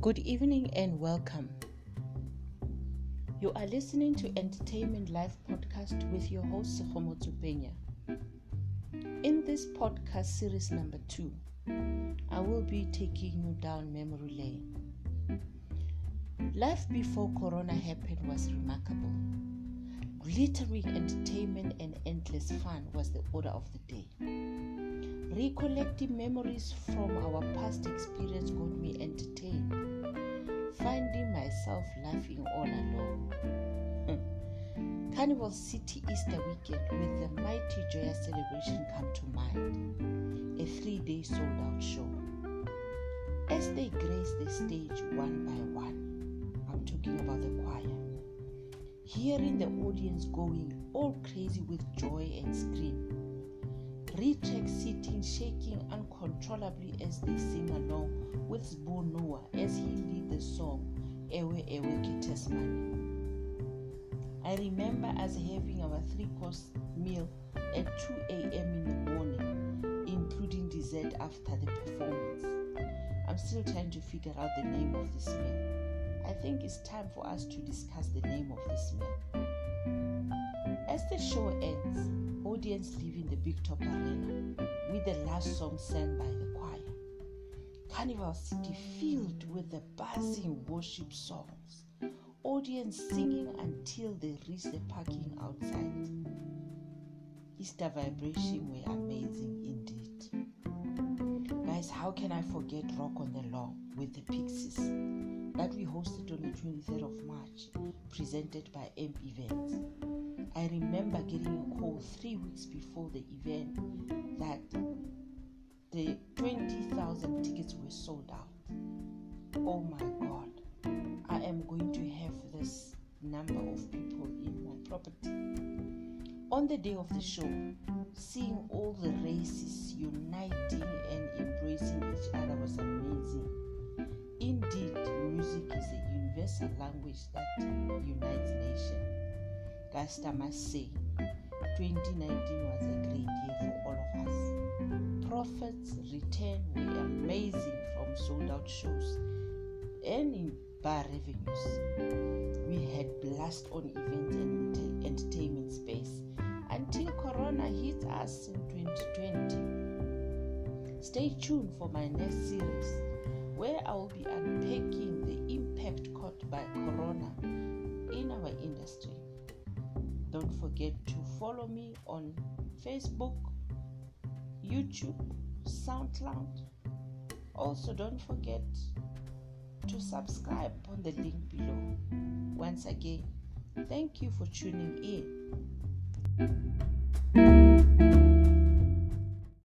Good evening and welcome. You are listening to Entertainment Live podcast with your host Sekhomo Penya. In this podcast series number 2, I will be taking you down memory lane. Life before corona happened was remarkable. Glittering entertainment and endless fun was the order of the day. Recollecting memories from our past experience got me entertained, finding myself laughing all along. Hmm. Carnival City Easter weekend with the mighty joyous celebration come to mind. A three day sold out show. As they grace the stage one by one, I'm talking about the choir. Hearing the audience going all crazy with joy and scream Recheck sitting, shaking uncontrollably as they sing along with Sbu Noah as he lead the song Ewe Ewe Getesmani. I remember us having our three course meal at 2 a.m. in the morning, including dessert after the performance. I'm still trying to figure out the name of this meal. I think it's time for us to discuss the name of this meal. As the show ends, audience leaving the Big Top Arena with the last song sung by the choir. Carnival City filled with the buzzing worship songs. Audience singing until they reach the parking outside. Easter vibration were amazing indeed. Guys, how can I forget Rock on the Lawn with the Pixies that we hosted on the 23rd of March, presented by M Events? I remember getting a call three weeks before the event that the 20,000 tickets were sold out. Oh my God, I am going to have this number of people in my property. On the day of the show, seeing all the races uniting and embracing each other was amazing. Indeed, music is a universal language that unites nations. Gasta must say, 2019 was a great year for all of us. Profits return were amazing from sold out shows and in bar revenues. We had blast on events and entertainment space until Corona hit us in 2020. Stay tuned for my next series where I will be unpacking the impact Don't forget to follow me on Facebook, YouTube, SoundCloud. Also, don't forget to subscribe on the link below. Once again, thank you for tuning in.